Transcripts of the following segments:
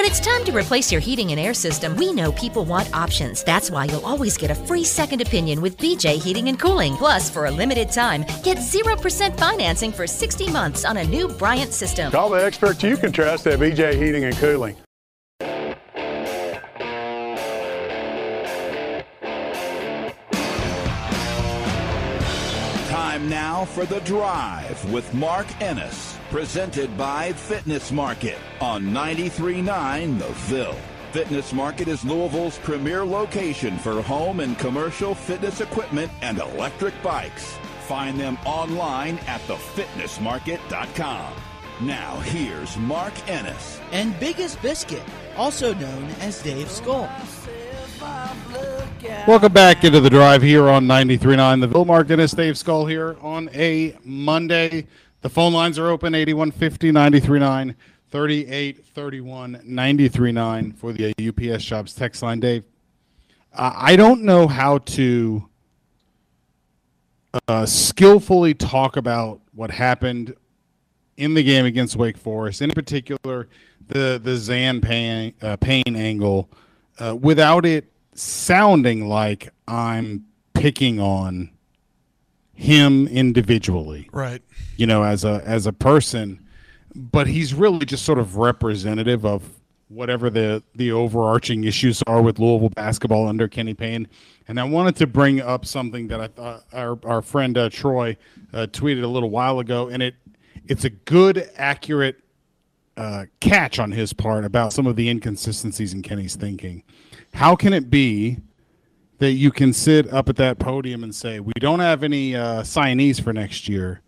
When it's time to replace your heating and air system, we know people want options. That's why you'll always get a free second opinion with BJ Heating and Cooling. Plus, for a limited time, get 0% financing for 60 months on a new Bryant system. Call the experts you can trust at BJ Heating and Cooling. Time now for The Drive with Mark Ennis, presented by Fitness Market on 93.9 The Ville. Fitness Market is Louisville's premier location for home and commercial fitness equipment and electric bikes. Find them online at thefitnessmarket.com. Now, here's Mark Ennis. And Biggest Biscuit, also known as Dave Skull. Welcome back into the drive here on 93.9 The Ville Mark Ennis, Dave Skull here on a Monday. The phone lines are open 8150 939 3831 939 for the UPS Shops text line. Dave, I don't know how to uh, skillfully talk about what happened in the game against Wake Forest, in particular the the Zan Payne, uh, Payne angle, uh, without it sounding like I'm picking on him individually, Right. you know, as a as a person, but he's really just sort of representative of whatever the the overarching issues are with Louisville basketball under Kenny Payne. And I wanted to bring up something that I thought our our friend uh, Troy uh, tweeted a little while ago, and it it's a good, accurate uh, catch on his part about some of the inconsistencies in Kenny's thinking. How can it be that you can sit up at that podium and say we don't have any uh, signees for next year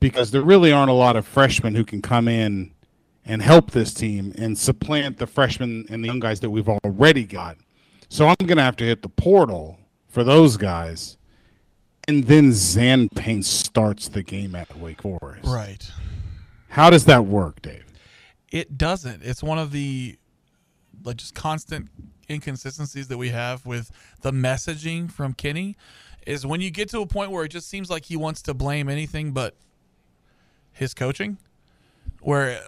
because there really aren't a lot of freshmen who can come in and help this team and supplant the freshmen and the young guys that we've already got. So I'm going to have to hit the portal for those guys. And then Zan Payne starts the game at Wake Forest. Right. How does that work, Dave? It doesn't. It's one of the like just constant inconsistencies that we have with the messaging from Kenny is when you get to a point where it just seems like he wants to blame anything but his coaching where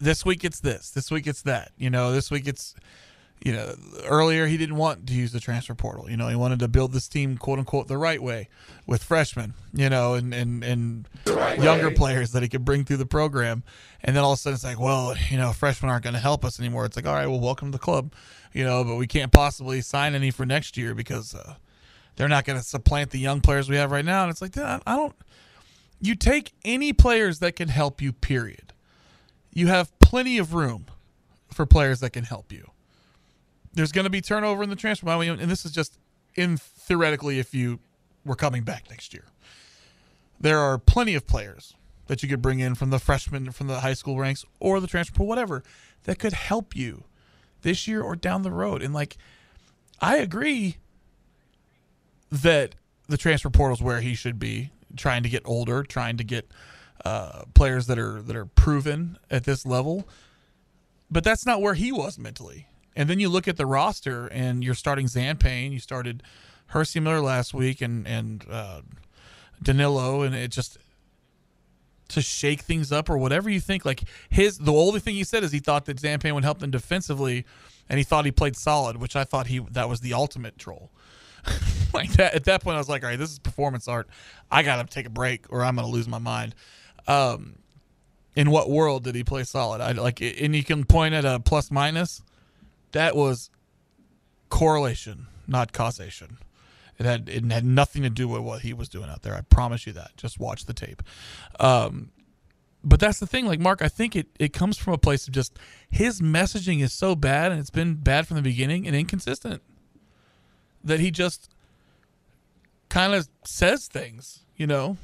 this week it's this, this week it's that. You know, this week it's you know, earlier he didn't want to use the transfer portal. You know, he wanted to build this team quote unquote the right way with freshmen, you know, and and, and younger players that he could bring through the program. And then all of a sudden it's like, well, you know, freshmen aren't going to help us anymore. It's like, all right, well, welcome to the club, you know, but we can't possibly sign any for next year because uh, they're not going to supplant the young players we have right now. And it's like, I don't. You take any players that can help you. Period. You have plenty of room for players that can help you there's going to be turnover in the transfer and this is just in theoretically if you were coming back next year. There are plenty of players that you could bring in from the freshman, from the high school ranks, or the transfer pool, whatever, that could help you this year or down the road. And like, I agree that the transfer portal is where he should be, trying to get older, trying to get uh, players that are that are proven at this level. But that's not where he was mentally. And then you look at the roster, and you're starting Zan Payne. You started Hercy Miller last week, and and uh, Danilo, and it just to shake things up or whatever you think. Like his, the only thing he said is he thought that Zan Payne would help them defensively, and he thought he played solid, which I thought he that was the ultimate troll. like that at that point, I was like, all right, this is performance art. I gotta take a break, or I'm gonna lose my mind. Um, in what world did he play solid? I like, and you can point at a plus minus that was correlation, not causation. It had it had nothing to do with what he was doing out there. I promise you that. Just watch the tape. Um, but that's the thing, like Mark. I think it it comes from a place of just his messaging is so bad, and it's been bad from the beginning and inconsistent that he just kind of says things, you know,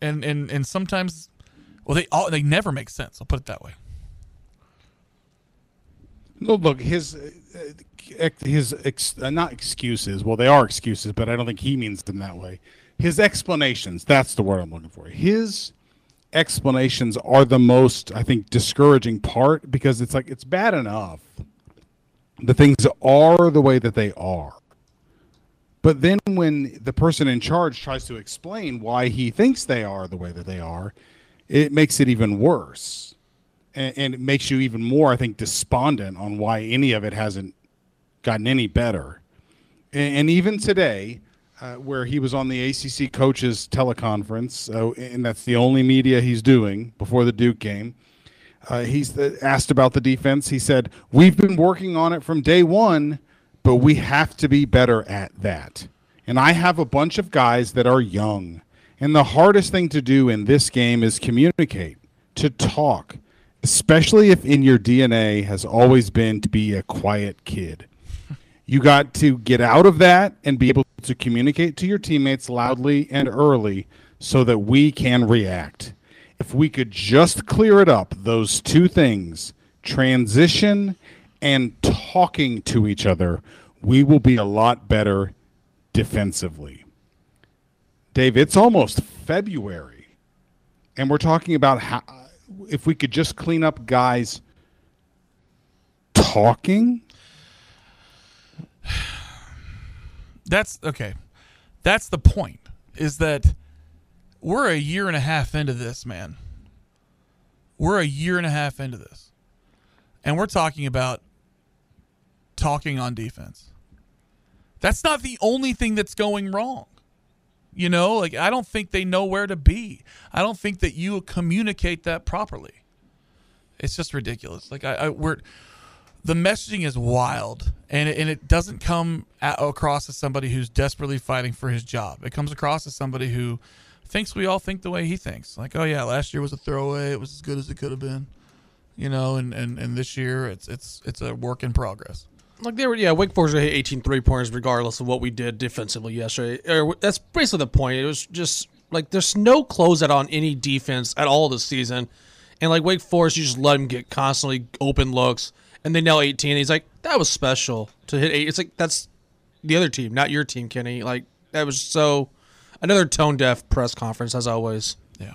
and and and sometimes, well, they all they never make sense. I'll put it that way. Look, look his uh, his ex, uh, not excuses. Well, they are excuses, but I don't think he means them that way. His explanations. That's the word I'm looking for. His explanations are the most, I think, discouraging part because it's like it's bad enough. The things are the way that they are. But then when the person in charge tries to explain why he thinks they are the way that they are, it makes it even worse. And, and it makes you even more, I think, despondent on why any of it hasn't gotten any better. And, and even today, uh, where he was on the ACC coaches teleconference, uh, and that's the only media he's doing before the Duke game. Uh, he's asked about the defense. He said, "We've been working on it from day one, but we have to be better at that." And I have a bunch of guys that are young, and the hardest thing to do in this game is communicate, to talk, especially if in your DNA has always been to be a quiet kid. You got to get out of that and be able to communicate to your teammates loudly and early so that we can react. If we could just clear it up, those two things, transition and talking to each other, we will be a lot better defensively. Dave, it's almost February, and we're talking about how if we could just clean up guys talking that's okay. That's the point. Is that we're a year and a half into this, man. We're a year and a half into this. And we're talking about talking on defense. That's not the only thing that's going wrong. You know, like I don't think they know where to be. I don't think that you communicate that properly. It's just ridiculous. Like I, I we're the messaging is wild and it, and it doesn't come at, across as somebody who's desperately fighting for his job. It comes across as somebody who thinks we all think the way he thinks. Like, oh yeah, last year was a throwaway. It was as good as it could have been, you know. And, and, and this year, it's it's it's a work in progress. Like they were, yeah. Wake Forest hit 18 three pointers regardless of what we did defensively yesterday. Or that's basically the point. It was just like there's no closeout on any defense at all this season, and like Wake Forest, you just let them get constantly open looks and they nail 18. he's like, that was special to hit eight. It's like that's the other team, not your team, Kenny. Like that was so another tone deaf press conference as always. Yeah.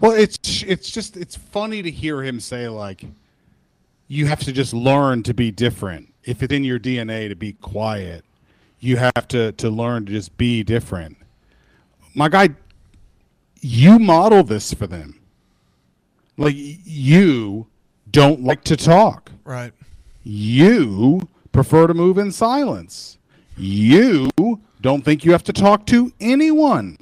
Well, it's it's just it's funny to hear him say like, you have to just learn to be different. If it's in your DNA to be quiet, you have to to learn to just be different. My guy, you model this for them. Like you don't like to talk. Right. You prefer to move in silence. You don't think you have to talk to anyone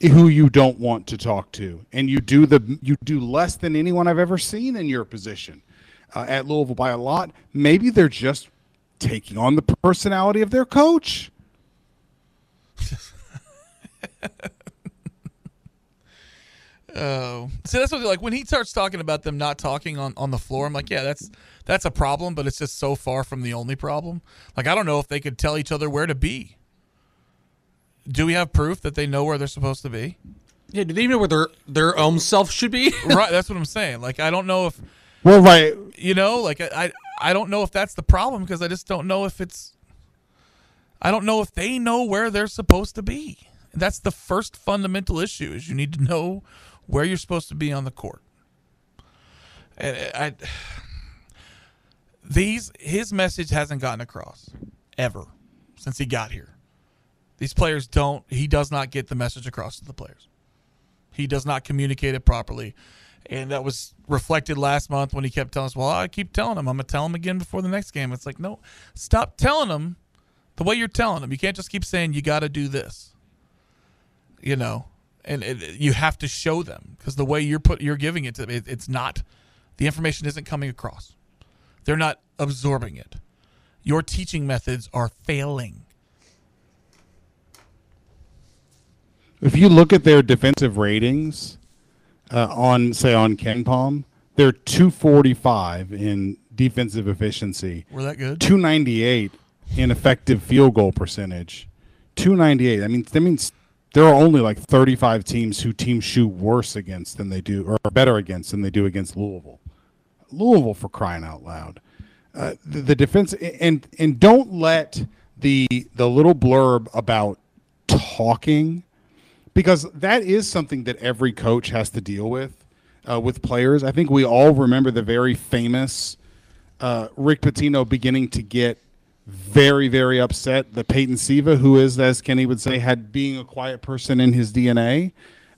who you don't want to talk to and you do the you do less than anyone I've ever seen in your position uh, at Louisville by a lot maybe they're just taking on the personality of their coach Oh, see, that's what like when he starts talking about them not talking on, on the floor. I'm like, yeah, that's that's a problem, but it's just so far from the only problem. Like, I don't know if they could tell each other where to be. Do we have proof that they know where they're supposed to be? Yeah, do they even know where their their own self should be? right, that's what I'm saying. Like, I don't know if. Well, right, you know, like I I, don't know if that's the problem because I just don't know if it's. I don't know if they know where they're supposed to be. That's the first fundamental issue: is you need to know where you're supposed to be on the court. And uh, I, these his message hasn't gotten across ever since he got here. These players don't. He does not get the message across to the players. He does not communicate it properly, and that was reflected last month when he kept telling us, "Well, I keep telling him. I'm gonna tell him again before the next game." It's like, no, stop telling him the way you're telling him. You can't just keep saying you got to do this. You know, and it, you have to show them because the way you're put you're giving it to them, it, it's not the information isn't coming across. They're not absorbing it. Your teaching methods are failing. If you look at their defensive ratings uh, on, say, on KenPom, they're 245 in defensive efficiency. Were that good? 298 in effective field goal percentage. 298. I mean, that means there are only like 35 teams who teams shoot worse against than they do or better against than they do against Louisville. Louisville for crying out loud. Uh, the, the defense and and don't let the the little blurb about talking because that is something that every coach has to deal with uh, with players. I think we all remember the very famous uh, Rick Pitino beginning to get very very upset The Peyton Siva, who is as Kenny would say, had being a quiet person in his DNA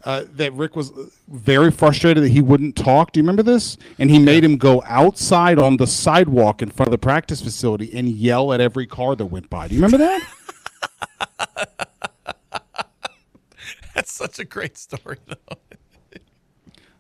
uh, that Rick was very frustrated that he wouldn't talk. Do you remember this? And he made him go outside on the sidewalk in front of the practice facility and yell at every car that went by. Do you remember that? That's such a great story, though.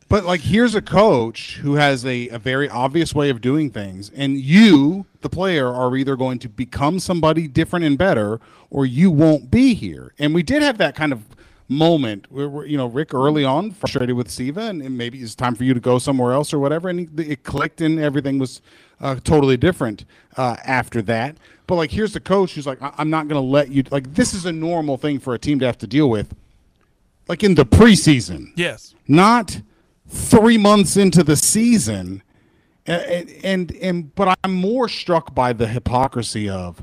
But like, here's a coach who has a, a very obvious way of doing things, and you, the player, are either going to become somebody different and better, or you won't be here. And we did have that kind of moment where, you know Rick early on frustrated with Siva and, and, maybe it's time for you to go somewhere else or whatever and it clicked and everything was uh, totally different uh, after that but like here's the coach who's like I- am not going to let you like this is a normal thing for a team to have to deal with like in the preseason yes not three months into the season and, and and but I'm more struck by the hypocrisy of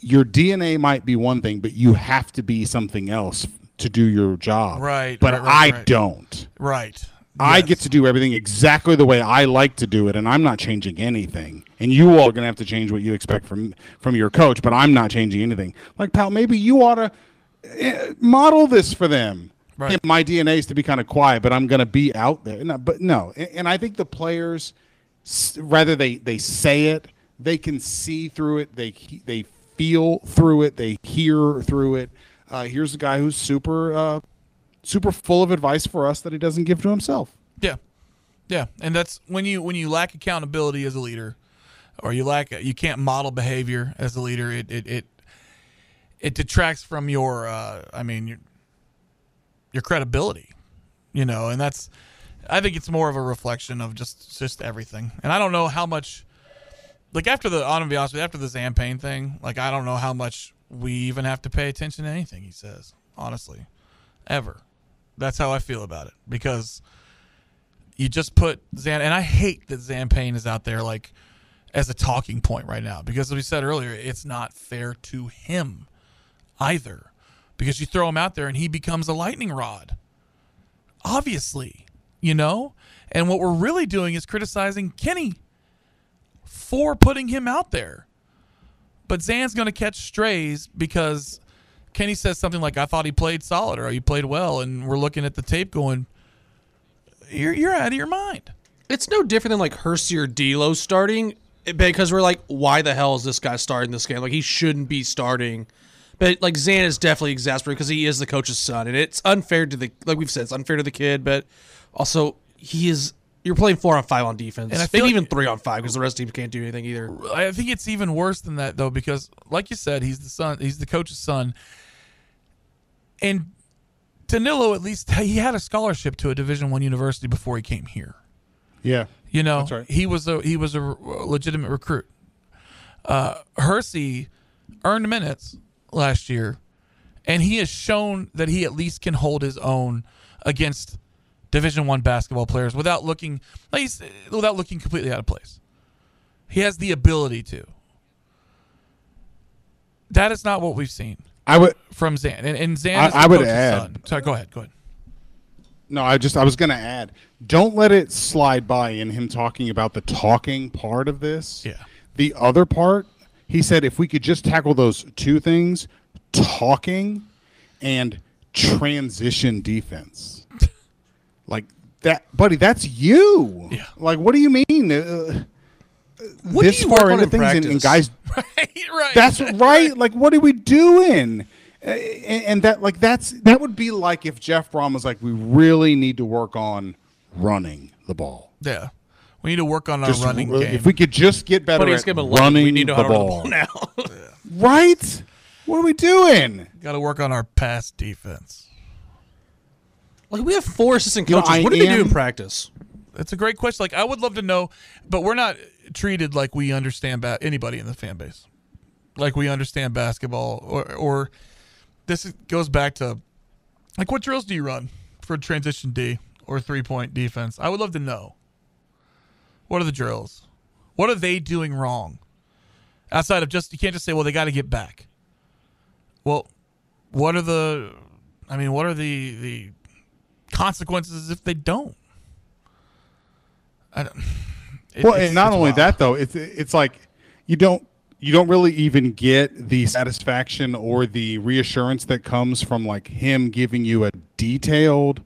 your DNA might be one thing, but you have to be something else to do your job. Right. But right, right, I right. don't. Right. I Yes. get to do everything exactly the way I like to do it, and I'm not changing anything. And you all are going to have to change what you expect from from your coach, but I'm not changing anything. Like, pal, maybe you ought to model this for them. Right. Hey, my DNA is to be kind of quiet, but I'm going to be out there. No, but no, and, and I think the players, rather they they say it, they can see through it. They they feel through it. They hear through it. Uh, here's a guy who's super uh, super full of advice for us that he doesn't give to himself. Yeah, yeah, and that's when you when you lack accountability as a leader, or you lack you can't model behavior as a leader. It it it, it detracts from your uh, I mean your your credibility, you know, and that's I think it's more of a reflection of just just everything. And I don't know how much like after the I'm be honest after the Zan Payne thing, like I don't know how much we even have to pay attention to anything he says, honestly. Ever. That's how I feel about it. Because you just put Zan and I hate that Zan Payne is out there like as a talking point right now because as we said earlier, it's not fair to him either. Because you throw him out there and he becomes a lightning rod. Obviously, you know? And what we're really doing is criticizing Kenny for putting him out there. But Zan's going to catch strays because Kenny says something like, I thought he played solid or he played well. And we're looking at the tape going, You're, you're out of your mind. It's no different than like Hercy or D'Lo starting because we're like, why the hell is this guy starting this game? Like he shouldn't be starting. But like Zan is definitely exasperated because he is the coach's son, and it's unfair to the like we've said, it's unfair to the kid, but also he is. You're playing four on five on defense, And I feel maybe like- even three on five because the rest of the team can't do anything either. I think it's even worse than that though, because like you said, he's the son. He's the coach's son, and Danilo at least he had a scholarship to a Division One university before he came here. Yeah. You know, That's right. he was a he was a legitimate recruit. Uh, Hercy earned minutes last year, and he has shown that he at least can hold his own against Division One basketball players without looking like without looking completely out of place. He has the ability to. That is not what we've seen I would from Zan, and, and Zan. I- I would add- son. Sorry, go ahead. Go ahead. No, I just I was going to add. Don't let it slide by in him talking about the talking part of this. Yeah. The other part, he said if we could just tackle those two things, talking and transition defense. like that, buddy, that's you. Yeah. Like what do you mean? Uh, What do this you far into in things and, and guys right, right. that's right. Like, what are we doing? Uh, And, and that, like, that's that would be like if Jeff Brohm was like, we really need to work on running the ball. yeah. We need to work on our Just running game. If we could just get better But at given running We need to know the how to run ball, the ball now. right? What are we doing? Got to work on our pass defense. like we have four assistant You know, coaches. What do they do in practice? That's a great question. Like I would love to know, but we're not treated like we understand ba- anybody in the fan base, like we understand basketball, or or this goes back to like what drills do you run for transition D or three point defense? I would love to know. What are the drills? What are they doing wrong? Outside of just you can't just say, well, they got to get back. Well, what are the? I mean, what are the the consequences if they don't? I don't. it- well, it's- and not only wild. that though, it's it's like you don't you don't really even get the satisfaction or the reassurance that comes from like him giving you a detailed,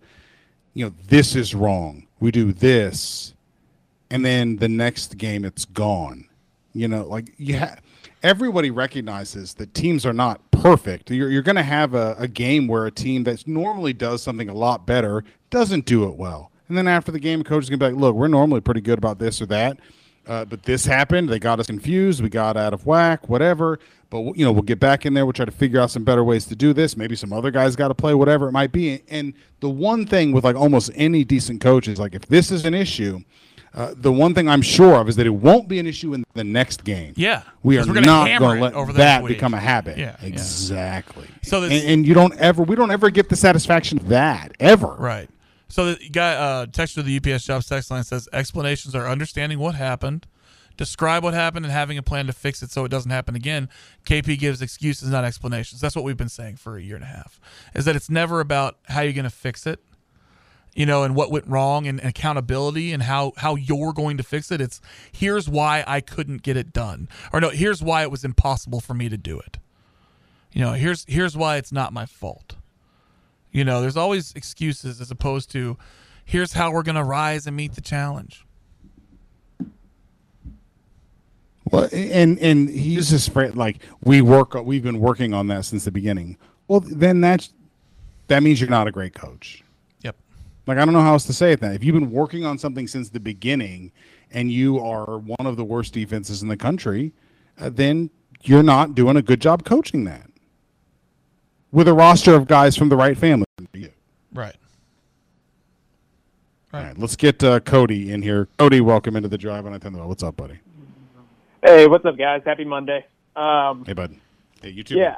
you know, this is wrong. We do this, and then the next game it's gone. You know, like you have everybody recognizes that teams are not perfect. You're, you're going to have a, a game where a team that normally does something a lot better doesn't do it well. And then after the game, coach is going to be like, look, we're normally pretty good about this or that. Uh, but this happened. They got us confused. We got out of whack, whatever. But, you know, we'll get back in there. We'll try to figure out some better ways to do this. Maybe some other guys got to play, whatever it might be. And the one thing with like almost any decent coach is like, if this is an issue, uh, the one thing I'm sure of is that it won't be an issue in the next game. Yeah, we are 'cause we're gonna not going to let over that week. become a habit. Yeah, yeah. exactly. So and, this- and you don't ever, we don't ever get the satisfaction of that ever. Right. So the guy uh, text to the UPS jobs text line says explanations are understanding what happened, describe what happened, and having a plan to fix it so it doesn't happen again. KP gives excuses, not explanations. That's what we've been saying for a year and a half. Is that it's never about how you're going to fix it, you know, and what went wrong and, accountability and how how you're going to fix it. It's here's why I couldn't get it done, or no, here's why it was impossible for me to do it. You know, here's here's why it's not my fault. You know, there's always excuses as opposed to here's how we're going to rise and meet the challenge. Well, and and he uses phrase like we work. We've been working on that since the beginning. Well, then that's that means you're not a great coach. Yep. Like I don't know how else to say it. Then if you've been working on something since the beginning and you are one of the worst defenses in the country, uh, then you're not doing a good job coaching that with a roster of guys from the right family. Right. All right, let's get uh, Cody in here. Cody, welcome into the drive on I What's up, buddy? Hey, what's up, guys? Happy Monday. Um, Hey, bud. Hey, you too. yeah,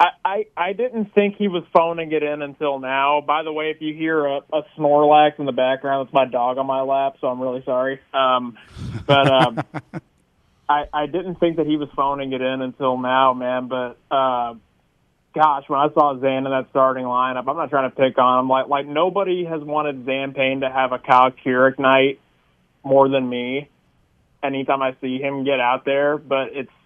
I, I I didn't think he was phoning it in until now. By the way, if you hear a, a Snorlax in the background, it's my dog on my lap, so I'm really sorry. Um, but um, I I didn't think that he was phoning it in until now, man. But uh, gosh, when I saw Zan in that starting lineup, I'm not trying to pick on him. Like like nobody has wanted Zan Payne to have a Kyle Kuric night more than me. Anytime I see him get out there, but it's it,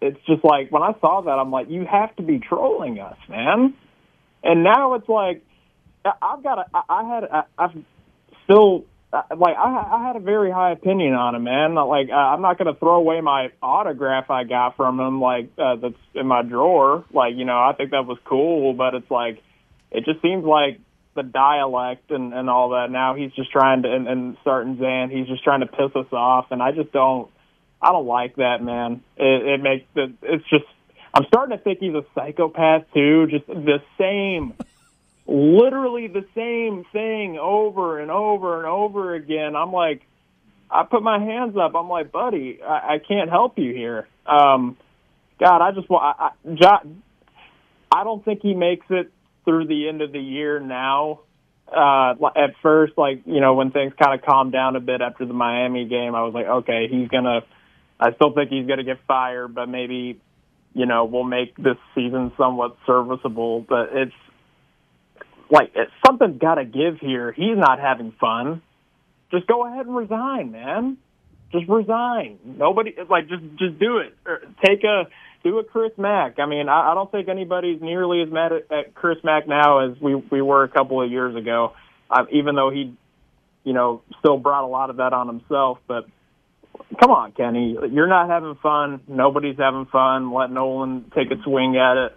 it's just like when I saw that, I'm like, you have to be trolling us, man. And now it's like I've got a, I had I've still like I, I had a very high opinion on him, man. Like uh, I'm not going to throw away my autograph I got from him, like uh, that's in my drawer. Like you know, I think that was cool, but it's like it just seems like the dialect and and all that. Now he's just trying to and, and starting Zan, he's just trying to piss us off, and I just don't. I don't like that, man. It, it makes the. It's just. I'm starting to think he's a psychopath too. Just the same, literally the same thing over and over and over again. I'm like, I put my hands up. I'm like, buddy, I, I can't help you here. Um, God, I just want. I, I, I don't think he makes it through the end of the year now. Uh, at first, like you know, when things kind of calmed down a bit after the Miami game, I was like, okay, he's gonna. I still think he's gonna get fired, but maybe, you know, we'll make this season somewhat serviceable. But it's like it, something's got to give here. He's not having fun. Just go ahead and resign, man. Just resign. Nobody like just just do it. Or take a do a Chris Mack. I mean, I, I don't think anybody's nearly as mad at, at Chris Mack now as we we were a couple of years ago. Uh, even though he, you know, still brought a lot of that on himself. But come on, Kenny, you're not having fun. Nobody's having fun. Let Nolan take a swing at it.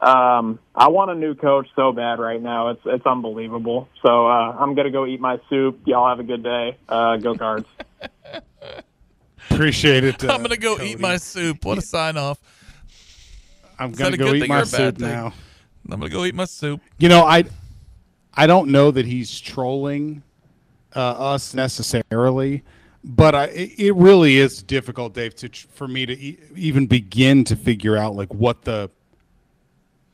Um, I want a new coach so bad right now. It's it's unbelievable. So uh, I'm gonna go eat my soup. Y'all have a good day. Uh, go Cards. Appreciate it. uh, I'm gonna go eat my soup. What a sign off. I'm Is gonna go eat my or a bad soup thing? now. I'm gonna go eat my soup. You know, I I don't know that he's trolling uh, us necessarily, but I, it, it really is difficult, Dave, to for me to e- even begin to figure out like what the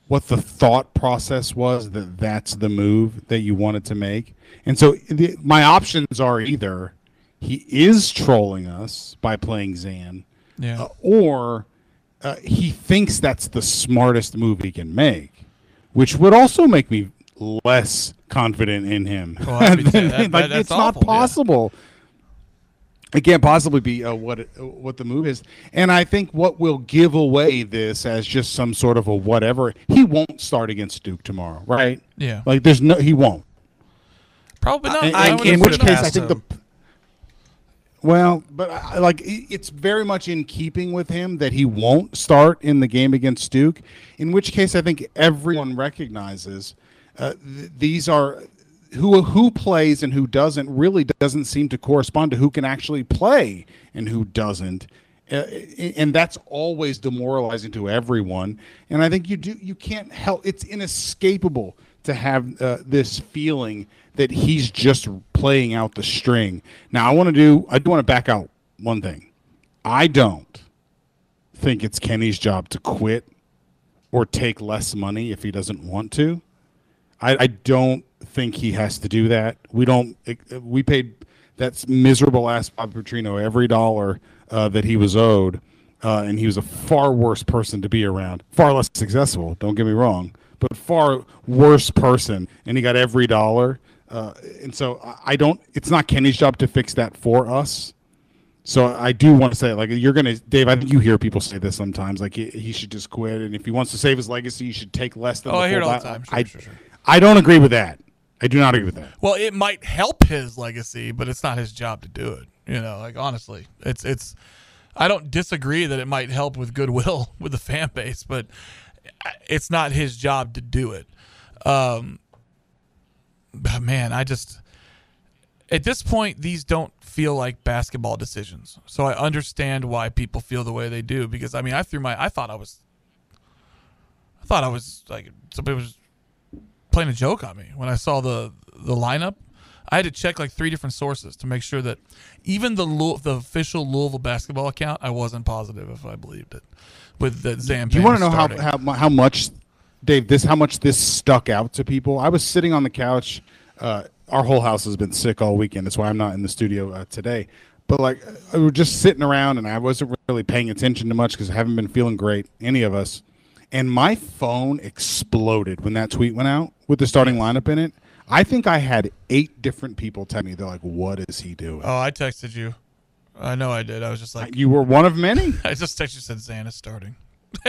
what the thought process was that that's the move that you wanted to make. And so the, my options are either he is trolling us by playing Zan, Yeah. uh, or uh, he thinks that's the smartest move he can make, which would also make me less confident in him. Well, Than- that- that- like it's not possible. yeah. It can't possibly be uh, what it, uh, what the move is, and I think what will give away this as just some sort of a whatever. He won't start against Duke tomorrow, right? Yeah. Like there's no, he won't. Probably not. In- I in, in which case, I think him. the well, but I, like it's very much in keeping with him that he won't start in the game against Duke. In which case, I think everyone recognizes uh, th- these are who who plays and who doesn't really doesn't seem to correspond to who can actually play and who doesn't. Uh, and that's always demoralizing to everyone. And I think you do you can't help. It's inescapable to have uh, this feeling that he's just playing out the string. Now I want to do. I do want to back out one thing. I don't think it's Kenny's job to quit or take less money if he doesn't want to. I, I don't think he has to do that. We don't. We paid that miserable ass Bob Petrino every dollar uh, that he was owed, uh, and he was a far worse person to be around. Far less successful. Don't get me wrong, but far worse person, and he got every dollar. Uh, and so I- don't. It's not Kenny's job to fix that for us. So I do want to say, like, you're gonna, Dave. I think you hear people say this sometimes, like he, he should just quit, and if he wants to save his legacy, he should take less than. Oh, the I hear it all the time. Sure, I, sure, sure. I don't agree with that. I do not agree with that. Well, it might help his legacy, but it's not his job to do it. You know, like honestly, it's it's. I don't disagree that it might help with goodwill with the fan base, but it's not his job to do it. Um, man, I just at this point these don't feel like basketball decisions. So I understand why people feel the way they do because I mean, I threw my I thought I was I thought I was like somebody was playing a joke on me when I saw the the lineup. I had to check like three different sources to make sure that even the Louis- the official Louisville basketball account, I wasn't positive if I believed it. With that Zam. You want to know how, starting. how how much, Dave? This how much this stuck out to people. I was sitting on the couch. Uh, our whole house has been sick all weekend. That's why I'm not in the studio uh, today. But like, I was just sitting around, and I wasn't really paying attention to much because I haven't been feeling great, any of us. And my phone exploded when that tweet went out with the starting lineup in it. I think I had eight different people tell me they're like, "What is he doing?" Oh, I texted you. I know I did. I was just like, you were one of many. I just texted you said Xana's starting.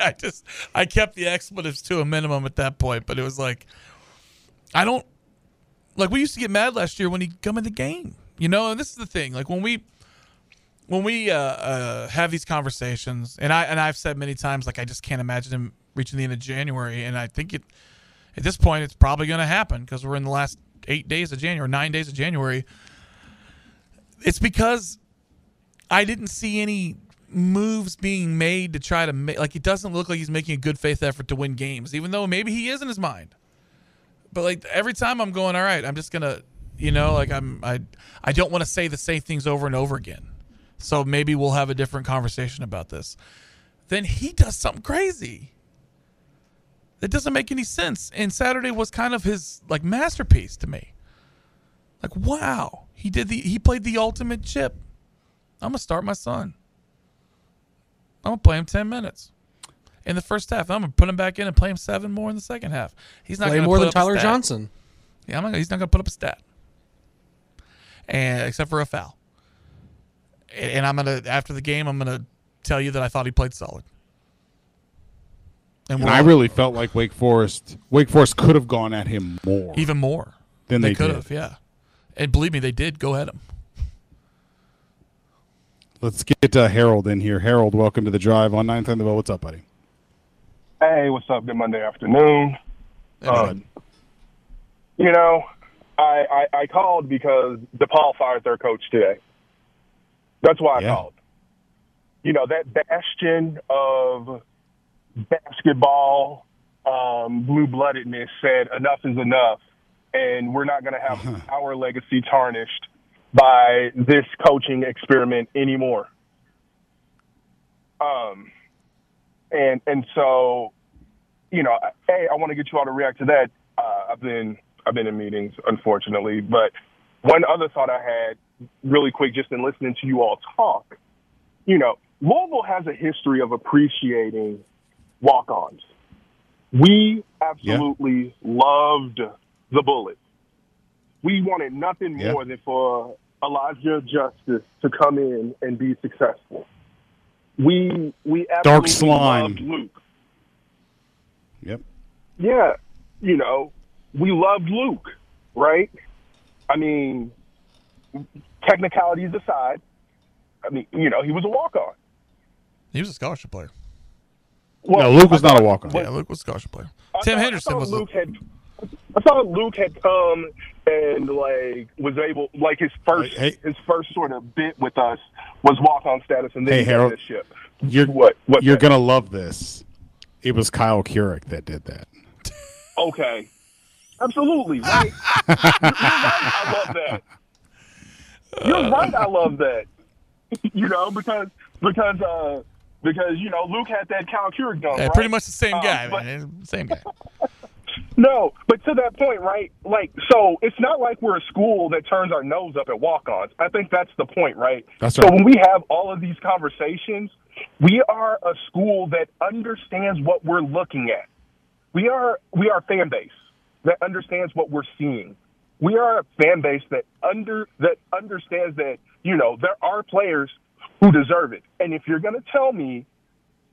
I just I kept the expletives to a minimum at that point, but it was like I don't like we used to get mad last year when he come in the game, you know. And this is the thing, like when we when we uh, uh, have these conversations, and I and I've said many times, like I just can't imagine him reaching the end of January, and I think it at this point it's probably going to happen because we're in the last eight days of January, nine days of January. It's because I didn't see any moves being made to try to make like it doesn't look like he's making a good faith effort to win games, even though maybe he is in his mind. But like every time I'm going, all right, I'm just gonna, you know, like I'm I I don't want to say the same things over and over again. So maybe we'll have a different conversation about this. Then he does something crazy. That doesn't make any sense. And Saturday was kind of his like masterpiece to me. Like wow, he did the he played the ultimate chip. I'm gonna start my son. I'm gonna play him ten minutes in the first half. I'm gonna put him back in and play him seven more in the second half. He's not Play gonna more put than Tyler. Johnson. Yeah, I'm not, he's not gonna put up a stat, and except for a foul. And and I'm gonna after the game, I'm gonna tell you that I thought he played solid. And we're I all- really felt like Wake Forest, Wake Forest could have gone at him more, even more than they, could did. have. Yeah, and believe me, they did go at him. Let's get uh, Harold in here. Harold, welcome to the drive on 9th and the Bell. What's up, buddy? Hey, what's up? Good Monday afternoon. Um, you know, I, I I called because DePaul fired their coach today. That's why I Yeah. called. You know that bastion of basketball um, blue bloodedness said enough is enough, and we're not going to have our legacy tarnished by this coaching experiment anymore. Um, and and so, you know, hey, I want to get you all to react to that. Uh, I've been I've been in meetings, unfortunately. But one other thought I had, really quick, just in listening to you all talk, you know, Louisville has a history of appreciating walk-ons. We absolutely loved the Bullet. We wanted nothing Yeah. more than for Elijah Justice to come in and be successful. We we Dark absolutely slime. loved Luke. Yep. Yeah, you know, we loved Luke, right? I mean, technicalities aside, I mean, you know, he was a walk-on. He was a scholarship player. no, Luke was not a walk on. Yeah, Luke was a scholarship player. I Tim thought- Henderson I thought was. A, Luke had. I thought Luke had come and like was able, like his first Hey, his first sort of bit with us was walk on status, and then Hey, Harold, ship. You're What- what you're thing? gonna love this. It was Kyle Kuric that did that. Okay, absolutely right. Right. I love that. You're right. I love that. You know, because because uh because you know Luke had that Cal Kuric done. yeah, right? pretty much the same Um, guy, but- man. Same guy. No, but to that point, right? Like, so it's not like we're a school that turns our nose up at walk-ons. I think that's the point, right? That's right. So when we have all of these conversations, we are a school that understands what we're looking at. We are we are fan base that understands what we're seeing. We are a fan base that under that understands that you know there are players who deserve it. And if you're going to tell me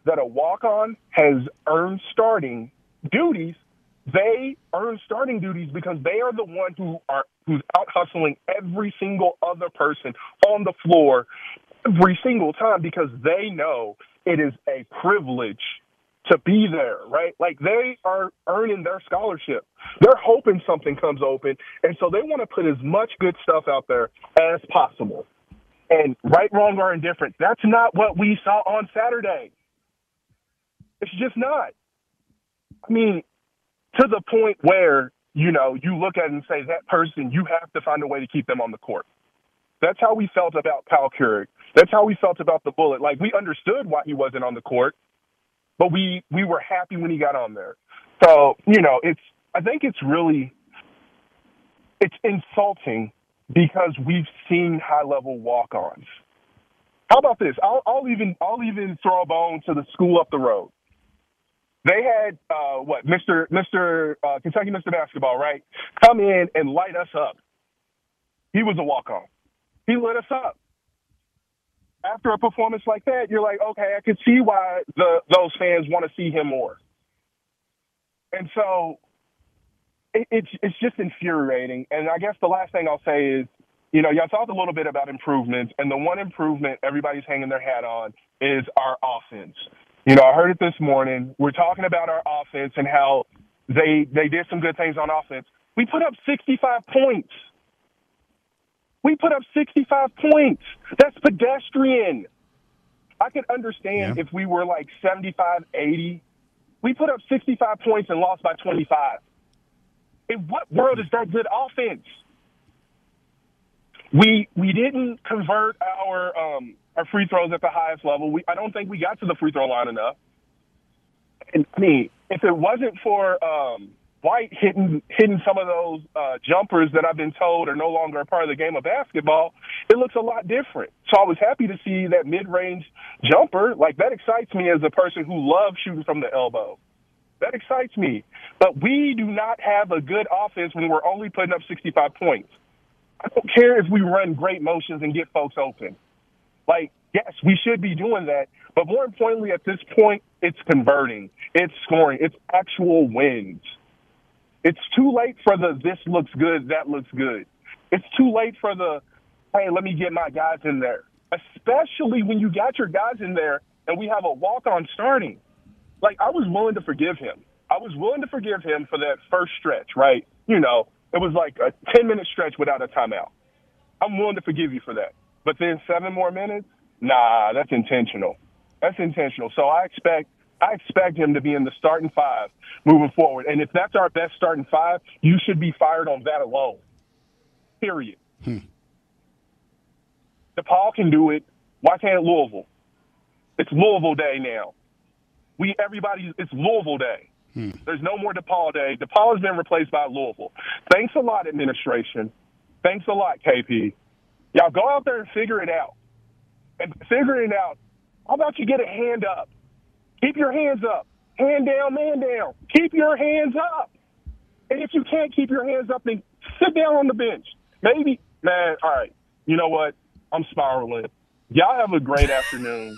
that a walk-on has earned starting duties, they earn starting duties because they are the one who are who's out hustling every single other person on the floor every single time because they know it is a privilege to be there, right? Like they are earning their scholarship. They're hoping something comes open, and so they want to put as much good stuff out there as possible. And right, wrong, or indifferent, that's not what we saw on Saturday. It's just not. I mean, to the point where, you know, you look at it and say, that person, you have to find a way to keep them on the court. That's how we felt about Kyle Kuric. That's how we felt about the bullet. Like we understood why he wasn't on the court, but we we were happy when he got on there. So, you know, it's I think it's really it's insulting because we've seen high level walk ons. How about this? I'll, I'll even I'll even throw a bone to the school up the road. They had uh, what Mr. Mr. Uh, Kentucky Mr. Basketball, right? Come in and light us up. He was a walk on. He lit us up. After a performance like that, you're like, okay, I could see why the those fans want to see him more. And so it, it's it's just infuriating. And I guess the last thing I'll say is, you know, y'all talked a little bit about improvements, and the one improvement everybody's hanging their hat on is our offense. You know, I heard it this morning. We're talking about our offense and how they they did some good things on offense. We put up 65 points. We put up 65 points. That's pedestrian. I could understand if we were like 75, 80. We put up 65 points and lost by 25. In what world is that good offense? We we didn't convert our um, our free throws at the highest level. We I don't think we got to the free throw line enough. And I mean, if it wasn't for um, White hitting hitting some of those uh, jumpers that I've been told are no longer a part of the game of basketball, it looks a lot different. So I was happy to see that mid range jumper. Like that excites me as a person who loves shooting from the elbow. That excites me. But we do not have a good offense when we're only putting up 65 points. I don't care if we run great motions and get folks open. Like, yes, we should be doing that. But more importantly, at this point, it's converting, it's scoring, it's actual wins. It's too late for the this looks good, that looks good. It's too late for the hey, let me get my guys in there. Especially when you got your guys in there and we have a walk on starting. Like I was willing to forgive him. I was willing to forgive him for that first stretch, right? You know, it was like a 10 minute stretch without a timeout. I'm willing to forgive you for that. But then seven more minutes? Nah, that's intentional. That's intentional. So I expect I expect him to be in the starting five moving forward. And if that's our best starting five, you should be fired on that alone. Period. Hmm. DePaul can do it. Why can't Louisville? It's Louisville Day now. We everybody it's Louisville Day. Hmm. There's no more DePaul Day. DePaul has been replaced by Louisville. Thanks a lot, administration. Thanks a lot, KP. Y'all go out there and figure it out. And figuring it out, how about you get a hand up? Keep your hands up. Hand down, man down. Keep your hands up. And if you can't keep your hands up, then sit down on the bench. Maybe, man, all right. You know what? I'm spiraling. Y'all have a great afternoon.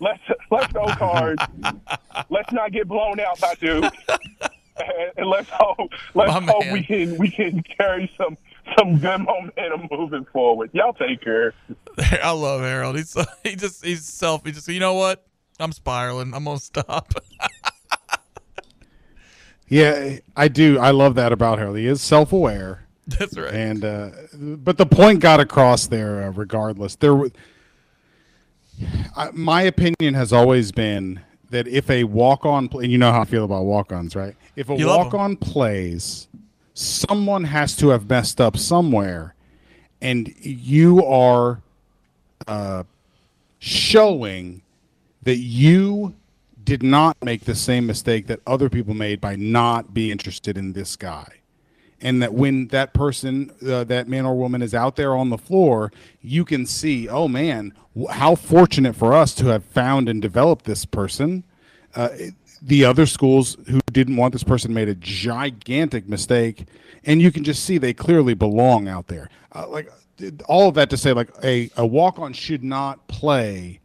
Let's let's go cards. Let's not get blown out by Duke. And, and let's hope let's My hope man. we can we can carry some some good momentum moving forward. Y'all take care. I love Harold. He's he just he's self. He just you know what? I'm spiraling. I'm gonna stop. Yeah, I do. I love that about Harold. He is self-aware. That's right. And uh, but the point got across there. Uh, regardless, there. I, my opinion has always been that if a walk-on, play, and you know how I feel about walk-ons, right? If a You walk-on plays, someone has to have messed up somewhere, and you are uh, showing that you did not make the same mistake that other people made by not being interested in this guy. And that when that person uh, that man or woman is out there on the floor you can see oh man how fortunate for us to have found and developed this person. Uh, the other schools who didn't want this person made a gigantic mistake and you can just see they clearly belong out there. Uh, like all of that to say like a, a walk-on should not play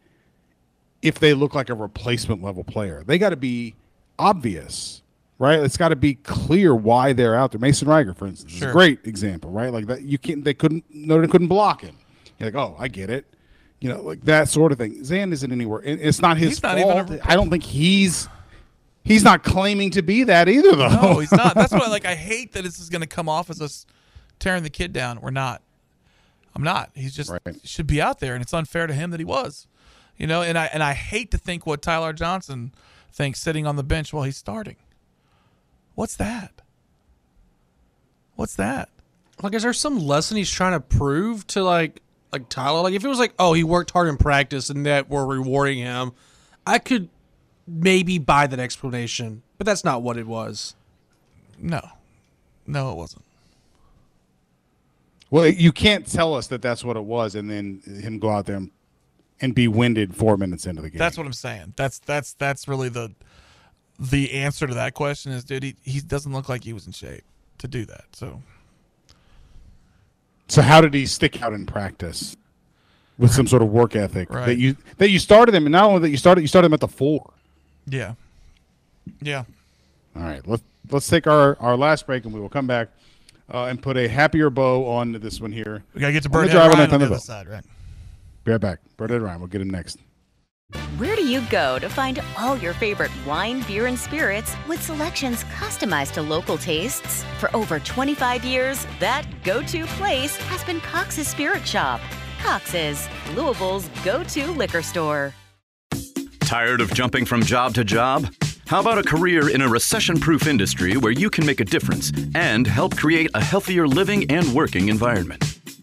if they look like a replacement level player. They got to be obvious, right? It's got to be clear why they're out there. Mason Riger, for instance, is a great example, right? Like that, you can't. They couldn't. Notre couldn't block him. You're like, oh, I get it. You know, like that sort of thing. Zan isn't anywhere. and It's not his He's not even fault. a- I don't think he's. He's not claiming to be that either, though. No, he's not. That's why, like, I hate that this is going to come off as us tearing the kid down. We're not. I'm not. He's just should be out there, and it's unfair to him that he was. You know, and I and I hate to think what Tyler Johnson thinks sitting on the bench while he's starting. What's that? What's that? Like, is there some lesson he's trying to prove to like like Tyler? Like, if it was like, oh, he worked hard in practice and that we're rewarding him, I could maybe buy that explanation. But that's not what it was. No, no, it wasn't. Well, you can't tell us that that's what it was, and then him go out there and, and be winded four minutes into the game. That's what I'm saying. That's that's that's really the the answer to that question is, dude, he, he doesn't look like he was in shape to do that. So So how did he stick out in practice with some sort of work ethic Right. that you that you started him, and not only that you started you started him at the four. yeah, yeah. All right, let's let's take our our last break, and we will come back uh, and put a happier bow on this one here. We gotta get to On the drive Ryan Ninth on the other side, right? Be right back. Birdhead Ryan. We'll get him next. Where do you go to find all your favorite wine, beer, and spirits with selections customized to local tastes? For over 25 years, that go to place has been Cox's Spirit Shop. Cox's, Louisville's go to liquor store. Tired of jumping from job to job? How about a career in a recession proof industry where you can make a difference and help create a healthier living and working environment?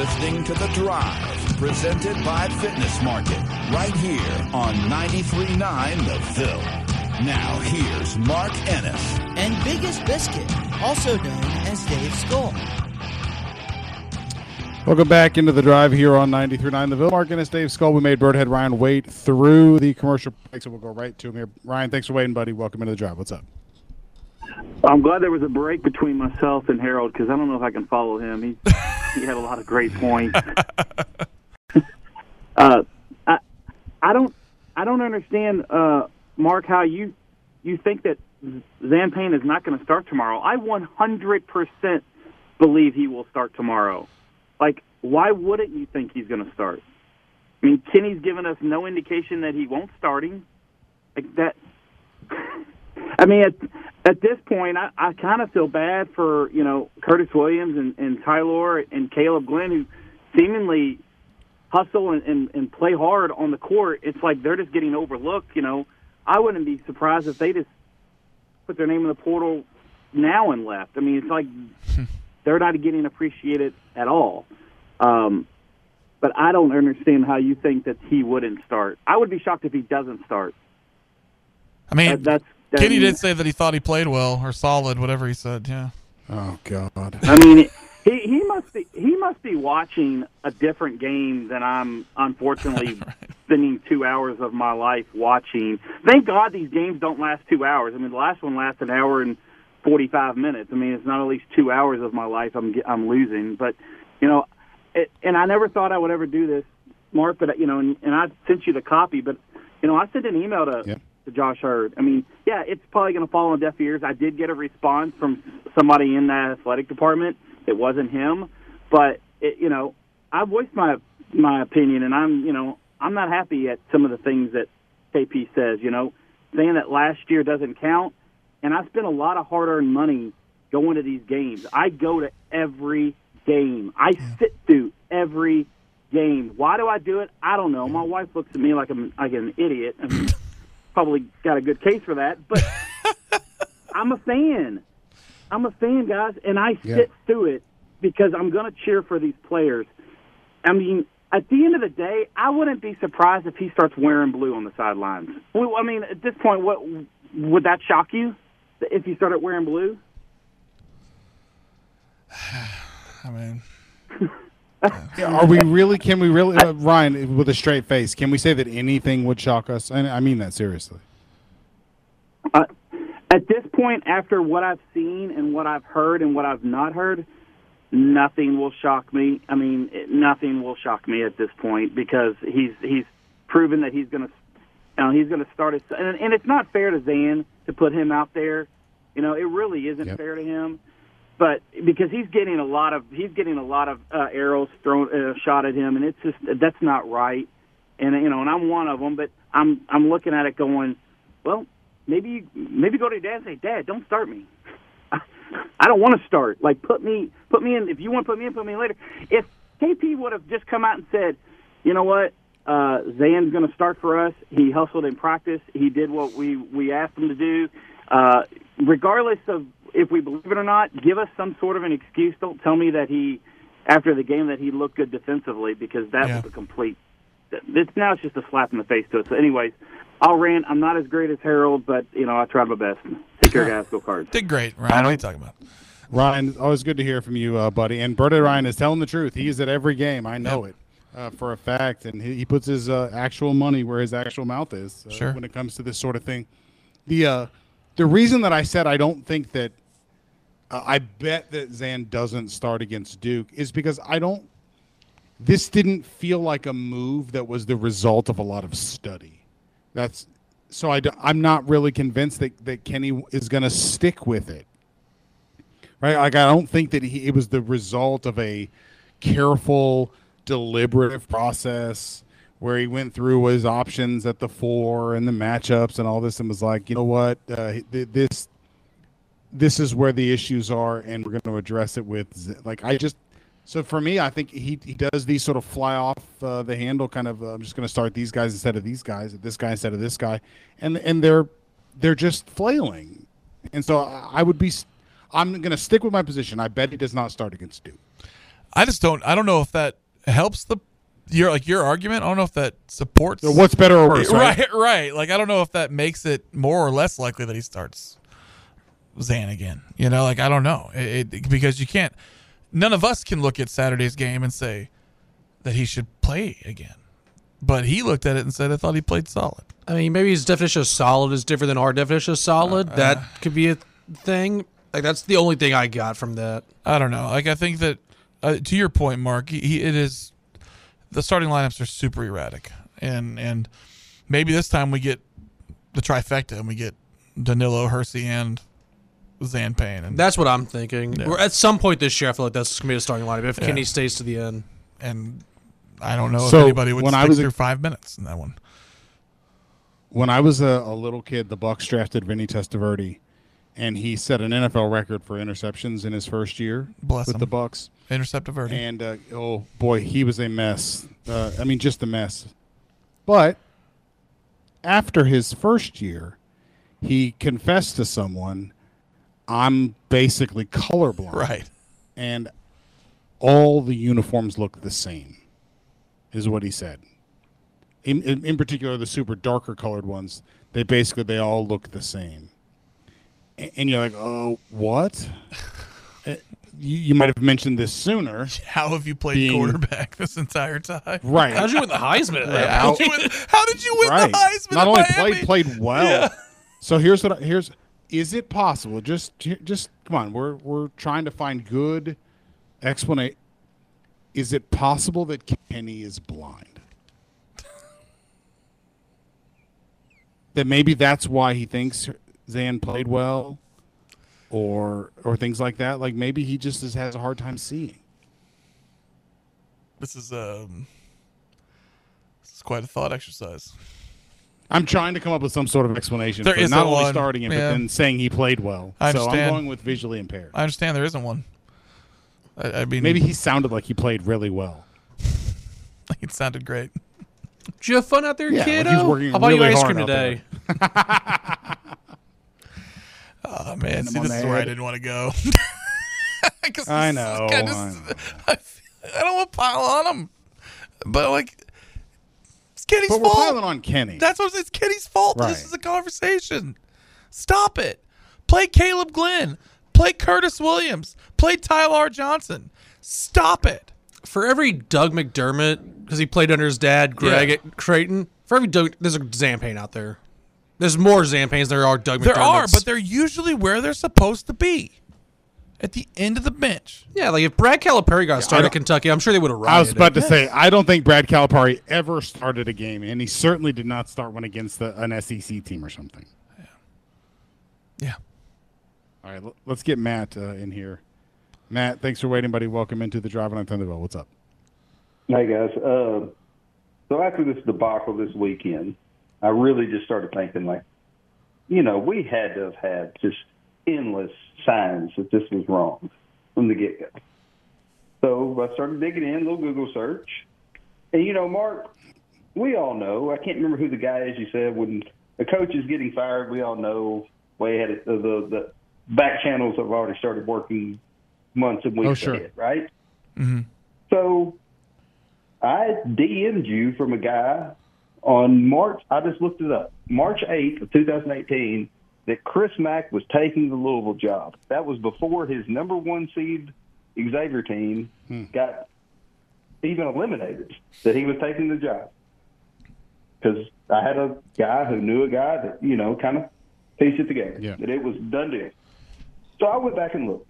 listening to The Drive, presented by Fitness Market, right here on 93.9 The Ville. Now, here's Mark Ennis. And Biggest Biscuit, also known as Dave Skull. Welcome back into the drive here on 93.9 The Ville. Mark Ennis, Dave Skull. We made Birdhead Ryan wait through the commercial break, so we'll go right to him here. Ryan, thanks for waiting, buddy. Welcome into the drive. What's up? I'm glad there was a break between myself and Harold because I don't know if I can follow him. He he had a lot of great points. uh, I I don't I don't understand, uh, Mark, how you you think that Zan is not going to start tomorrow. I 100% believe he will start tomorrow. Like, why wouldn't you think he's going to start? I mean, Kenny's given us no indication that he won't start him. Like that. I mean, at this point, I, I kind of feel bad for you know Curtis Williams and, and Tyler and Caleb Glenn who seemingly hustle and, and, and play hard on the court. It's like they're just getting overlooked. You know, I wouldn't be surprised if they just put their name in the portal now and left. I mean, it's like they're not getting appreciated at all. Um, but I don't understand how you think that he wouldn't start. I would be shocked if he doesn't start. I mean, That- that's that- Kenny did say that he thought he played well or solid, whatever he said. Yeah. Oh God. I mean, he he must be he must be watching a different game than I'm unfortunately spending two hours of my life watching. Thank God these games don't last two hours. I mean, the last one lasted an hour and forty five minutes. I mean, it's not at least two hours of my life I'm ge- I'm losing. But you know, it, and I never thought I would ever do this, Mark. But you know, and, and I sent you the copy. But you know, I sent an email to to Josh Heird. I mean, yeah, it's probably going to fall on deaf ears. I did get a response from somebody in that athletic department. It wasn't him, but it, you know, I voiced my my opinion, and I'm you know I'm not happy at some of the things that KP says. You know, saying that last year doesn't count, and I spent a lot of hard-earned money going to these games. I go to every game. I sit through every game. Why do I do it? I don't know. My wife looks at me like I'm like an idiot. I mean, probably got a good case for that, but I'm a fan. I'm a fan, guys, and I Yeah. sit through it because I'm going to cheer for these players. I mean, at the end of the day, I wouldn't be surprised if he starts wearing blue on the sidelines. Well, I mean, at this point, what would that shock you if he started wearing blue? I mean, Are we really? Can we really, uh, Ryan, with a straight face, can we say that anything would shock us? And I mean that seriously. Uh, at this point, after what I've seen and what I've heard and what I've not heard, nothing will shock me. I mean, it, nothing will shock me at this point because he's he's proven that he's going to, you know, he's going to start his. And, and it's not fair to Zan to put him out there. You know, it really isn't fair to him. But because he's getting a lot of he's getting a lot of uh, arrows thrown uh, shot at him, and it's just that's not right. And you know, and I'm one of them. But I'm I'm looking at it going, well, maybe maybe go to your dad and say, Dad, don't start me. I don't want to start. Like put me put me in. If you want to put me in, put me in later. If KP would have just come out and said, you know what, uh, Zan's going to start for us. He hustled in practice. He did what we we asked him to do. Uh, regardless of if we believe it or not, give us some sort of an excuse. Don't tell me that he after the game that he looked good defensively because that Yeah. was a complete. This now it's just a slap in the face to us. So, anyways, I'll rant. I'm not as great as Harold, but you know I tried my best. Take care, guys. Go cards. did great, Ryan. What are you talking about? Ryan, always good to hear from you, uh, buddy. And Berta Ryan is telling the truth. He is at every game. I know it uh, for a fact, and he, he puts his uh, actual money where his actual mouth is uh, Sure. when it comes to this sort of thing. The uh, the reason that I said I don't think that uh, I bet that Zan doesn't start against Duke is because I don't. This didn't feel like a move that was the result of a lot of study. That's so I, I'm not really convinced that, that Kenny is going to stick with it. Right? Like I don't think that he, it was the result of a careful, deliberative process where he went through his options at the four and the matchups and all this and was like, you know what, uh, th- this this is where the issues are, and we're going to address it with like I just. So for me, I think he, he does these sort of fly off uh, the handle kind of. Uh, I'm just going to start these guys instead of these guys, this guy instead of this guy, and and they're they're just flailing, and so I I would be. I'm going to stick with my position. I bet he does not start against Duke. I just don't. I don't know if that helps the your like your argument. I don't know if that supports. So what's better or worse, right? Right, right. Like I don't know if that makes it more or less likely that he starts Zan again. You know, like I don't know it, it- because you can't. None of us can look at Saturday's game and say that he should play again. But he looked at it and said, "I thought he played solid." I mean, maybe his definition of solid is different than our definition of solid. Uh, that could be a thing. Like that's the only thing I got from that. I don't know. Like I think that uh, to your point, Mark, he, he, it is the starting lineups are super erratic, and and maybe this time we get the trifecta and we get Danilo, Hercy, and Zan Payne, and That's what I'm thinking. Yeah. At some point this year, I feel like that's gonna be the starting lineup if Yeah. Kenny stays to the end. and I don't know if anybody would when I stick was a- through five minutes in that one. when I was a, a little kid, the Bucs drafted Vinny Testaverde, and he set an NFL record for interceptions in his first year Bless with him. the Bucs. Interceptor Verdi. And uh, oh boy, he was a mess. Uh, I mean, just a mess. But after his first year, he confessed to someone, "I'm basically colorblind." Right. And all the uniforms look the same, is what he said. In, in, in particular, the super darker colored ones, they basically they all look the same. A- And you're like, oh, what? You, you might have mentioned this sooner. How have you played being- quarterback this entire time? Right. How'd you win the Heisman? Right. How, did you win, how did you win right. the Heisman? Not in only Miami? played played well. Yeah. So here's what I, here's is it possible? Just just come on. We're we're trying to find good explanation. Is it possible that Kenny is blind? that maybe that's why he thinks Zan played well, or or things like that. Like maybe he just is, has a hard time seeing. This is um, this is quite a thought exercise. I'm trying to come up with some sort of explanation There for isn't not only one. starting him, Yeah. but then saying he played well. I so I'm going with visually impaired. I understand there isn't one. I, I mean, Maybe he sounded like he played really well. it sounded great. Did you have fun out there, Yeah, kiddo? he was working How about you really ice cream today? Oh man, see, this is where I didn't want to go. I know, kinda- I know. I, I don't want to pile on him, but like, it's Kenny's But we're fault. piling on Kenny. That's what it's Kenny's fault. that This is a conversation. Stop it. Play Caleb Glenn. Play Curtis Williams. Play Tyler Johnson. Stop it. For every Doug McDermott, because he played under his dad, Greg Yeah. at Creighton, for every Doug, there's a Zan Payne out there. There's more Zan Paynes than there are Doug There are, McDermotts. but they're usually where they're supposed to be. At the end of the bench. yeah, like if Brad Calipari got started I at Kentucky, I'm sure they would have. I was about to say, I don't think Brad Calipari ever started a game, and he certainly did not start one against the, an SEC team or something. Yeah. All right, l- let's get Matt uh, in here. Matt, thanks for waiting, buddy. Welcome into the Driving on Thunderbolt. What's up? Hey guys, uh, so after this debacle this weekend, I really just started thinking like, you know, we had to have had just endless signs that this was wrong from the get go. So I started digging in, a little Google search, and you know, Mark, we all know. I can't remember who the guy is. You said when a coach is getting fired, we all know way ahead. Of, the, the back channels have already started working months and weeks Oh, sure. ahead, right? Mm-hmm. So I DM'd you from a guy on March. I just looked it up. March 8th of 2018 that Chris Mack was taking the Louisville job. That was before his number one seed Xavier team hmm. got even eliminated. That he was taking the job because I had a guy who knew a guy that you know kind of pieced it together. Yeah. That it was done deal. So I went back and looked.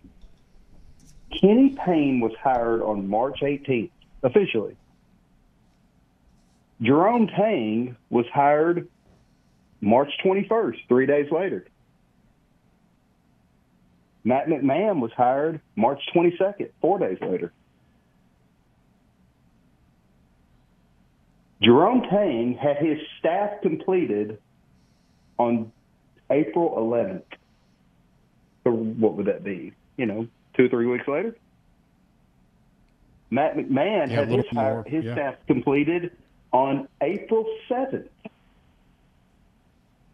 Kenny Payne was hired on March 18th officially. Jerome Tang was hired March 21st, three days later. Matt McMahon was hired March 22nd, four days later. Jerome Tang had his staff completed on April 11th. So what would that be? You know, two or three weeks later? Matt McMahon Yeah, had his, hire, his yeah. staff completed on April 7th.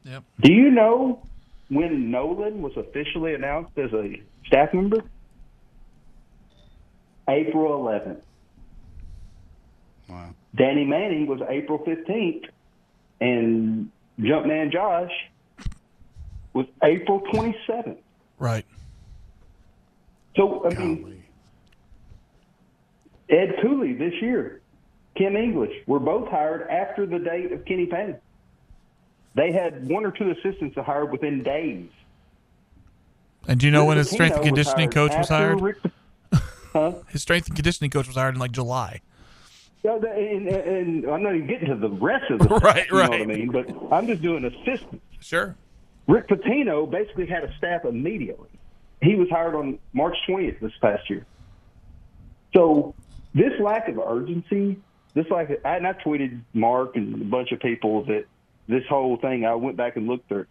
Yep. Do you know when Nolan was officially announced as a staff member? April 11th. Wow. Danny Manning was April 15th, and Jumpman Josh was April 27th. Right. So, I mean, Ed Cooley this year, Kim English were both hired after the date of Kenny Payne. They had one or two assistants hired within days. And do you know Rick when his strength and conditioning was coach was hired? Rick- huh? His strength and conditioning coach was hired in like July. Yeah, the- and, and I'm not even getting to the rest of the Right, you know what I mean? But I'm just doing assistants. Sure. Rick Pitino basically had a staff immediately. He was hired on March 20th this past year. So this lack of urgency This like I, and I tweeted Mark and a bunch of people that this whole thing. I went back and looked at.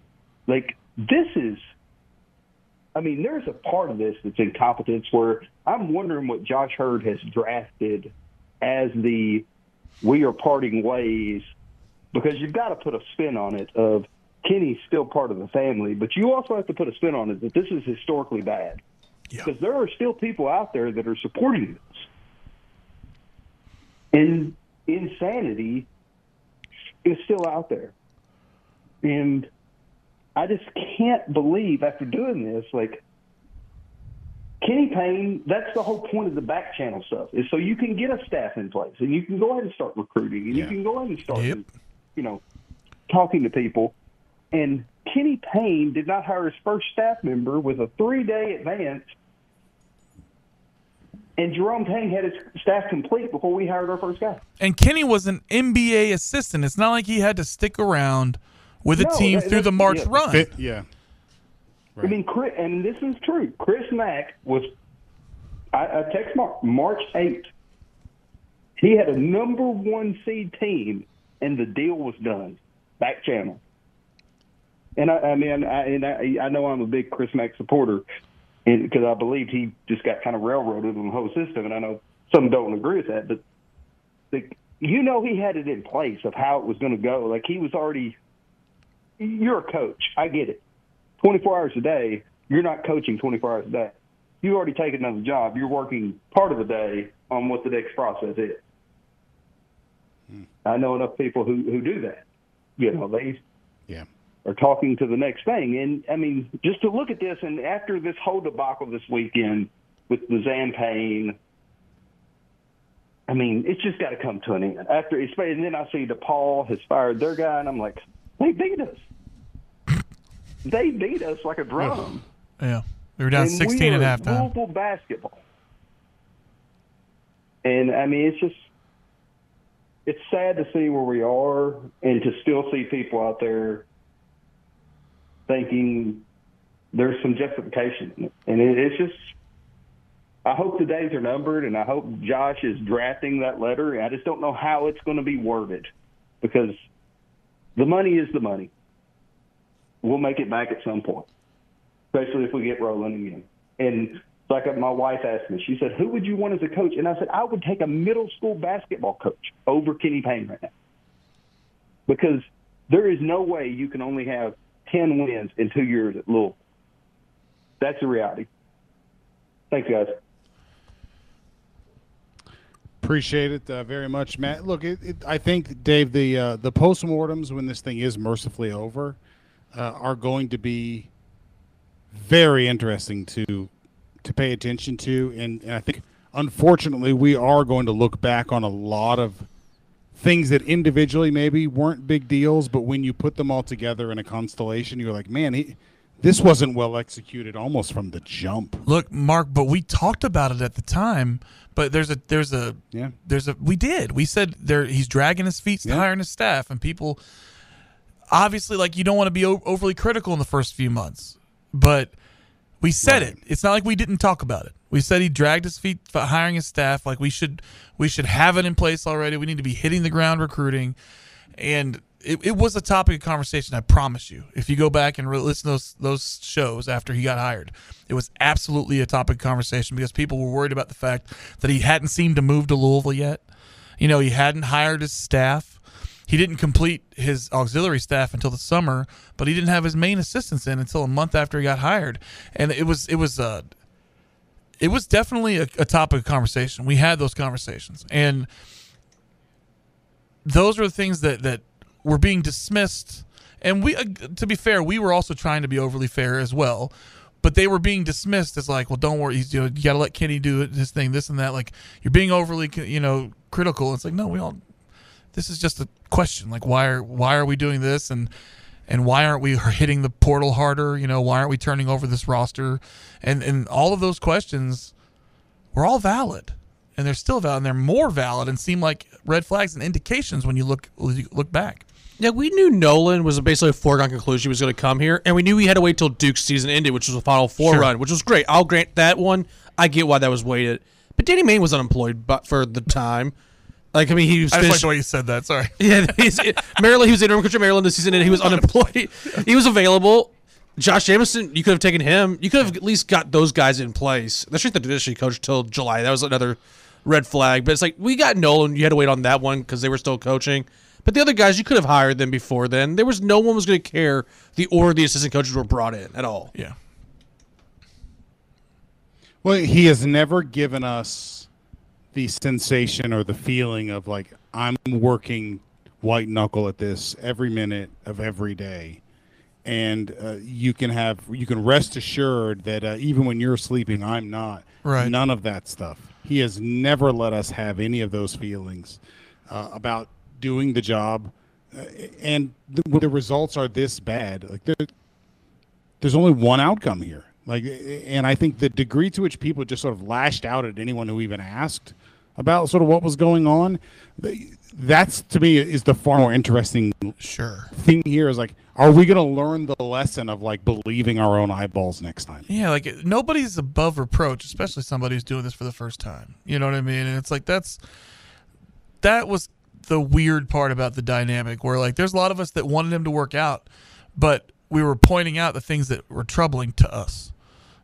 Like this is. I mean, there's a part of this that's incompetence where I'm wondering what Josh Heird has drafted as the we are parting ways because you've got to put a spin on it of Kenny's still part of the family, but you also have to put a spin on it that this is historically bad. Because there are still people out there that are supporting this. And insanity is still out there. And I just can't believe after doing this, like Kenny Payne, that's the whole point of the back channel stuff, is so you can get a staff in place and you can go ahead and start recruiting and you can go ahead and start, you know, talking to people. And Kenny Payne did not hire his first staff member with a three day advance. And Jerome Tang had his staff complete before we hired our first guy. And Kenny was an NBA assistant. It's not like he had to stick around with a No, team that- through the March yeah. run. Fit- yeah. I mean, Chris, and this is true. Chris Mack was, I, I text Mark, March 8th. He had a number one seed team, and the deal was done. Back channel. And I, I mean, I, and I, I know I'm a big Chris Mack supporter, and because I believe he just got kind of railroaded in the whole system, and I know some don't agree with that, but the, you know he had it in place of how it was going to go. Like he was already. You're a coach. I get it. 24 hours a day, you're not coaching 24 hours a day. You've already taken another job. You're working part of the day on what the next process is. Hmm. I know enough people who, who do that. You know, they Yeah. Are talking to the next thing. And I mean, just to look at this, and after this whole debacle this weekend with the Zan I mean, it's just got to come to an end. After, and then I see DePaul has fired their guy, and I'm like, they beat us. They beat us like a drum. Yeah. We were down And 16 we at halftime. Louisville basketball. And I mean, it's just it's sad to see where we are, and to still see people out there thinking there's some justification, and it, it's just. I hope the days are numbered, and I hope Josh is drafting that letter. I just don't know how it's going to be worded, because the money is the money. We'll make it back at some point especially if we get rolling again. And like my wife asked me, she said, "Who would you want as a coach?" And I said, "I would take a middle school basketball coach over Kenny Payne right now, because there is no way you can only have ten wins in two years at Louisville. That's the reality." Thanks, guys. Appreciate it uh, very much, Matt. Look, it, it, I think Dave, the uh, the postmortems when this thing is mercifully over, uh, are going to be very interesting to to pay attention to, and, and I think unfortunately we are going to look back on a lot of things that individually maybe weren't big deals, but when you put them all together in a constellation, you're like, man, he, this wasn't well executed almost from the jump. Look, Mark, but we talked about it at the time. But there's a there's a yeah. there's a we did. We said there he's dragging his feet to hiring his staff and people obviously like you don't want to be o- overly critical in the first few months but we said it. It's not like we didn't talk about it we said he dragged his feet hiring his staff like we should we should have it in place already we need to be hitting the ground recruiting and it, it was a topic of conversation. I promise you. If you go back and re- listen to those those shows after he got hired, it was absolutely a topic of conversation because people were worried about the fact that he hadn't seemed to move to Louisville yet. You know, he hadn't hired his staff. He didn't complete his auxiliary staff until the summer, but he didn't have his main assistants in until a month after he got hired. And it was it was uh it was definitely a, a topic of conversation. We had those conversations, and those are the things that that were being dismissed. And we, uh, to be fair, we were also trying to be overly fair as well, but they were being dismissed as like, well, don't worry, you know, you got to let Kenny do his thing, this and that. Like you're being overly, you know, critical. It's like, no, we all. This is just a question. Like, why are why are we doing this and and why aren't we hitting the portal harder? You know, why aren't we turning over this roster? And and all of those questions were all valid, and they're still valid, and they're more valid, and seem like red flags and indications when you look look back. Yeah, we knew Nolan was basically a foregone conclusion he was going to come here, and we knew we had to wait till Duke's season ended, which was a Final Four Sure. run, which was great. I'll grant that one. I get why that was weighted, but Danny Main was unemployed, but for the time, Like I mean, he was I just like finished- the way you said that. Sorry. Yeah, he's, Maryland. He was interim coach of Maryland this season, and he was unemployed. he was available. Josh Jameson, you could have taken him. You could have at least got those guys in place. The strength the conditioning coach till July. That was another red flag. But it's like we got Nolan. You had to wait on that one because they were still coaching. But the other guys, you could have hired them before then. There was no one was going to care the order the assistant coaches were brought in at all. Yeah. Well, he has never given us the sensation or the feeling of like I'm working white knuckle at this every minute of every day, and uh, you can have you can rest assured that uh, even when you're sleeping, I'm not. Right. None of that stuff. He has never let us have any of those feelings uh, about doing the job, uh, and the, the results are this bad. Like there, there's only one outcome here. Like, and I think the degree to which people just sort of lashed out at anyone who even asked about sort of what was going on, th- that's to me is the far more interesting sure thing here. Is like, are we going to learn the lesson of like believing our own eyeballs next time? Yeah, like nobody's above reproach, especially somebody who's doing this for the first time. You know what I mean? And it's like that's that was the weird part about the dynamic where like there's a lot of us that wanted him to work out, but we were pointing out the things that were troubling to us.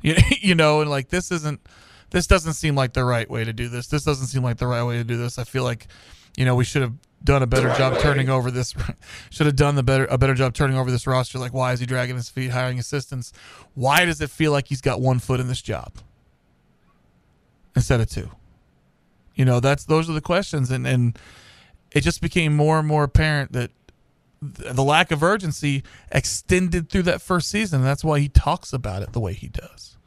You, you know, and like this isn't this doesn't seem like the right way to do this. This doesn't seem like the right way to do this. I feel like, you know, we should have done a better job turning over this should have done the better a better job turning over this roster. Like why is he dragging his feet hiring assistants? Why does it feel like he's got one foot in this job instead of two? You know that's those are the questions. And and it just became more and more apparent that th- the lack of urgency extended through that first season and that's why he talks about it the way he does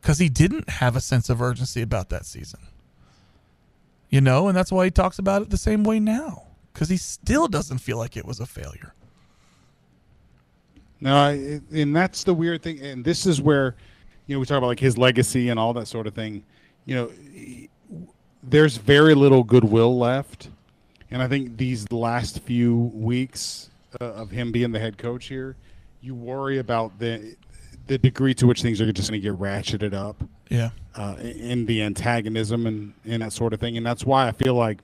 because he didn't have a sense of urgency about that season you know, and that's why he talks about it the same way now because he still doesn't feel like it was a failure. No, and that's the weird thing. And this is where, you know, we talk about like his legacy and all that sort of thing. You know, he- there's very little goodwill left, and I think these last few weeks uh, of him being the head coach here, you worry about the the degree to which things are just going to get ratcheted up. Yeah. Uh, in the antagonism and, and that sort of thing, and that's why I feel like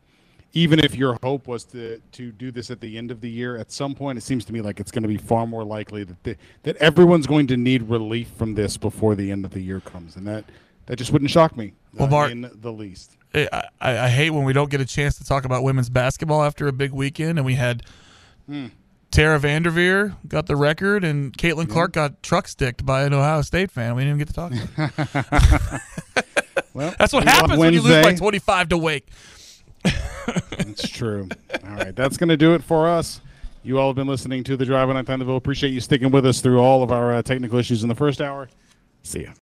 even if your hope was to to do this at the end of the year, at some point it seems to me like it's going to be far more likely that the, that everyone's going to need relief from this before the end of the year comes, and that that just wouldn't shock me Well, uh, in the least. I, I, hate when we don't get a chance to talk about women's basketball after a big weekend, and we had Hmm. Tara VanDerveer got the record, and Caitlin Clark got truck sticked by an Ohio State fan. We didn't even get to talk. well, that's what happens when you lose by twenty-five to Wake. that's true. All right, that's going to do it for us. You all have been listening to the Drive on Time Appreciate you sticking with us through all of our uh, technical issues in the first hour. See ya.